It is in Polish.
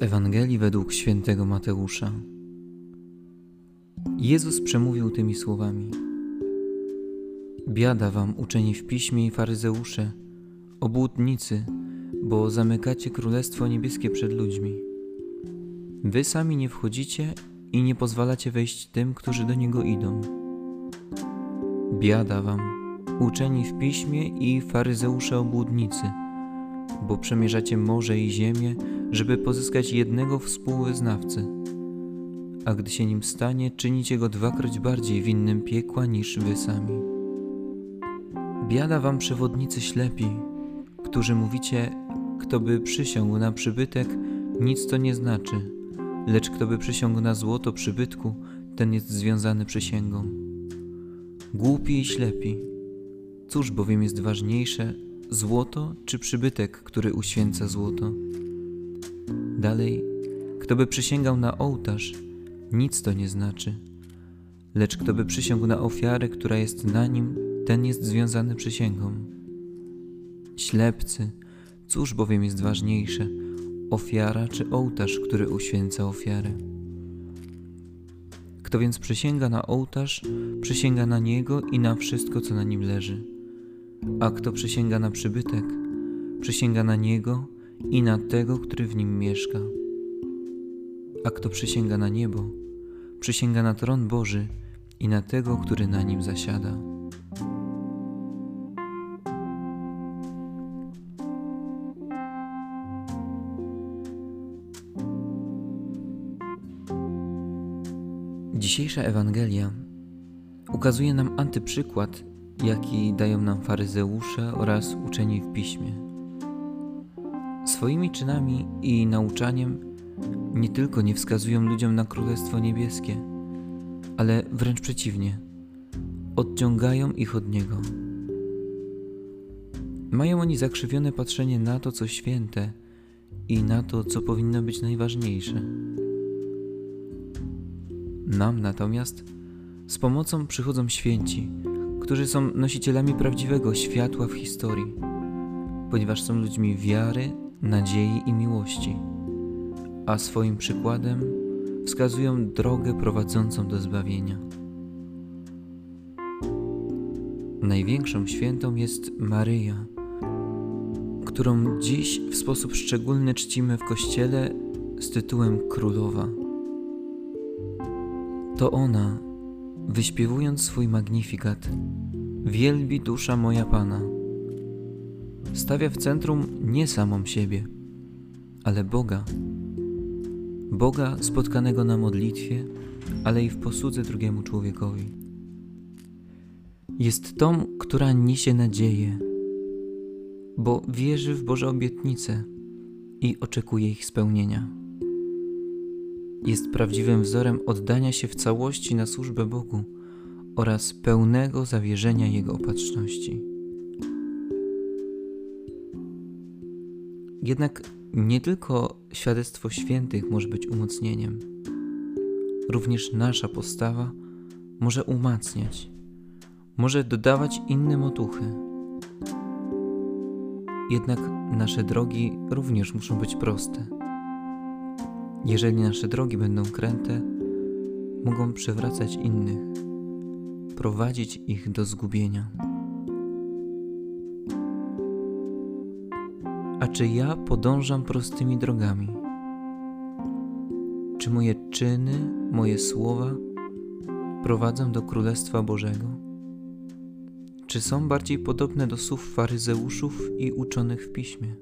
Ewangelii według świętego Mateusza. Jezus przemówił tymi słowami: Biada wam, uczeni w piśmie i faryzeusze, obłudnicy, bo zamykacie królestwo niebieskie przed ludźmi. Wy sami nie wchodzicie i nie pozwalacie wejść tym, którzy do niego idą. Biada wam, uczeni w piśmie i faryzeusze obłudnicy, bo przemierzacie morze i ziemię, żeby pozyskać jednego współwyznawcę. A gdy się nim stanie, czynicie go dwakroć bardziej winnym piekła niż wy sami. Biada wam przewodnicy ślepi, którzy mówicie, kto by przysiągł na przybytek, nic to nie znaczy, lecz kto by przysiągł na złoto przybytku, ten jest związany przysięgą. Głupi i ślepi, cóż bowiem jest ważniejsze, złoto czy przybytek, który uświęca złoto? Dalej, kto by przysięgał na ołtarz, nic to nie znaczy, lecz kto by przysiągł na ofiarę, która jest na nim, ten jest związany przysięgą. Ślepcy, cóż bowiem jest ważniejsze, ofiara czy ołtarz, który uświęca ofiarę? Kto więc przysięga na ołtarz, przysięga na niego i na wszystko, co na nim leży. A kto przysięga na przybytek, przysięga na niego i na tego, który w nim mieszka. A kto przysięga na niebo, przysięga na tron Boży i na tego, który na nim zasiada. Dzisiejsza Ewangelia ukazuje nam antyprzykład, jaki dają nam faryzeusze oraz uczeni w piśmie. Swoimi czynami i nauczaniem nie tylko nie wskazują ludziom na Królestwo Niebieskie, ale wręcz przeciwnie, odciągają ich od niego. Mają oni zakrzywione patrzenie na to, co święte i na to, co powinno być najważniejsze. Nam natomiast z pomocą przychodzą święci, którzy są nosicielami prawdziwego światła w historii, ponieważ są ludźmi wiary, nadziei i miłości, a swoim przykładem wskazują drogę prowadzącą do zbawienia. Największą świętą jest Maryja, którą dziś w sposób szczególny czcimy w Kościele z tytułem Królowa. To ona, wyśpiewując swój magnifikat, wielbi dusza moja Pana stawia w centrum nie samą siebie, ale Boga. Boga spotkanego na modlitwie, ale i w posłudze drugiemu człowiekowi. Jest tą, która niesie nadzieję, bo wierzy w Boże obietnice i oczekuje ich spełnienia. Jest prawdziwym wzorem oddania się w całości na służbę Bogu oraz pełnego zawierzenia Jego opatrzności. Jednak nie tylko świadectwo świętych może być umocnieniem, również nasza postawa może umacniać, może dodawać innym otuchy. Jednak nasze drogi również muszą być proste. Jeżeli nasze drogi będą kręte, mogą przewracać innych, prowadzić ich do zgubienia. A czy ja podążam prostymi drogami? Czy moje czyny, moje słowa prowadzą do Królestwa Bożego? Czy są bardziej podobne do słów faryzeuszów i uczonych w piśmie?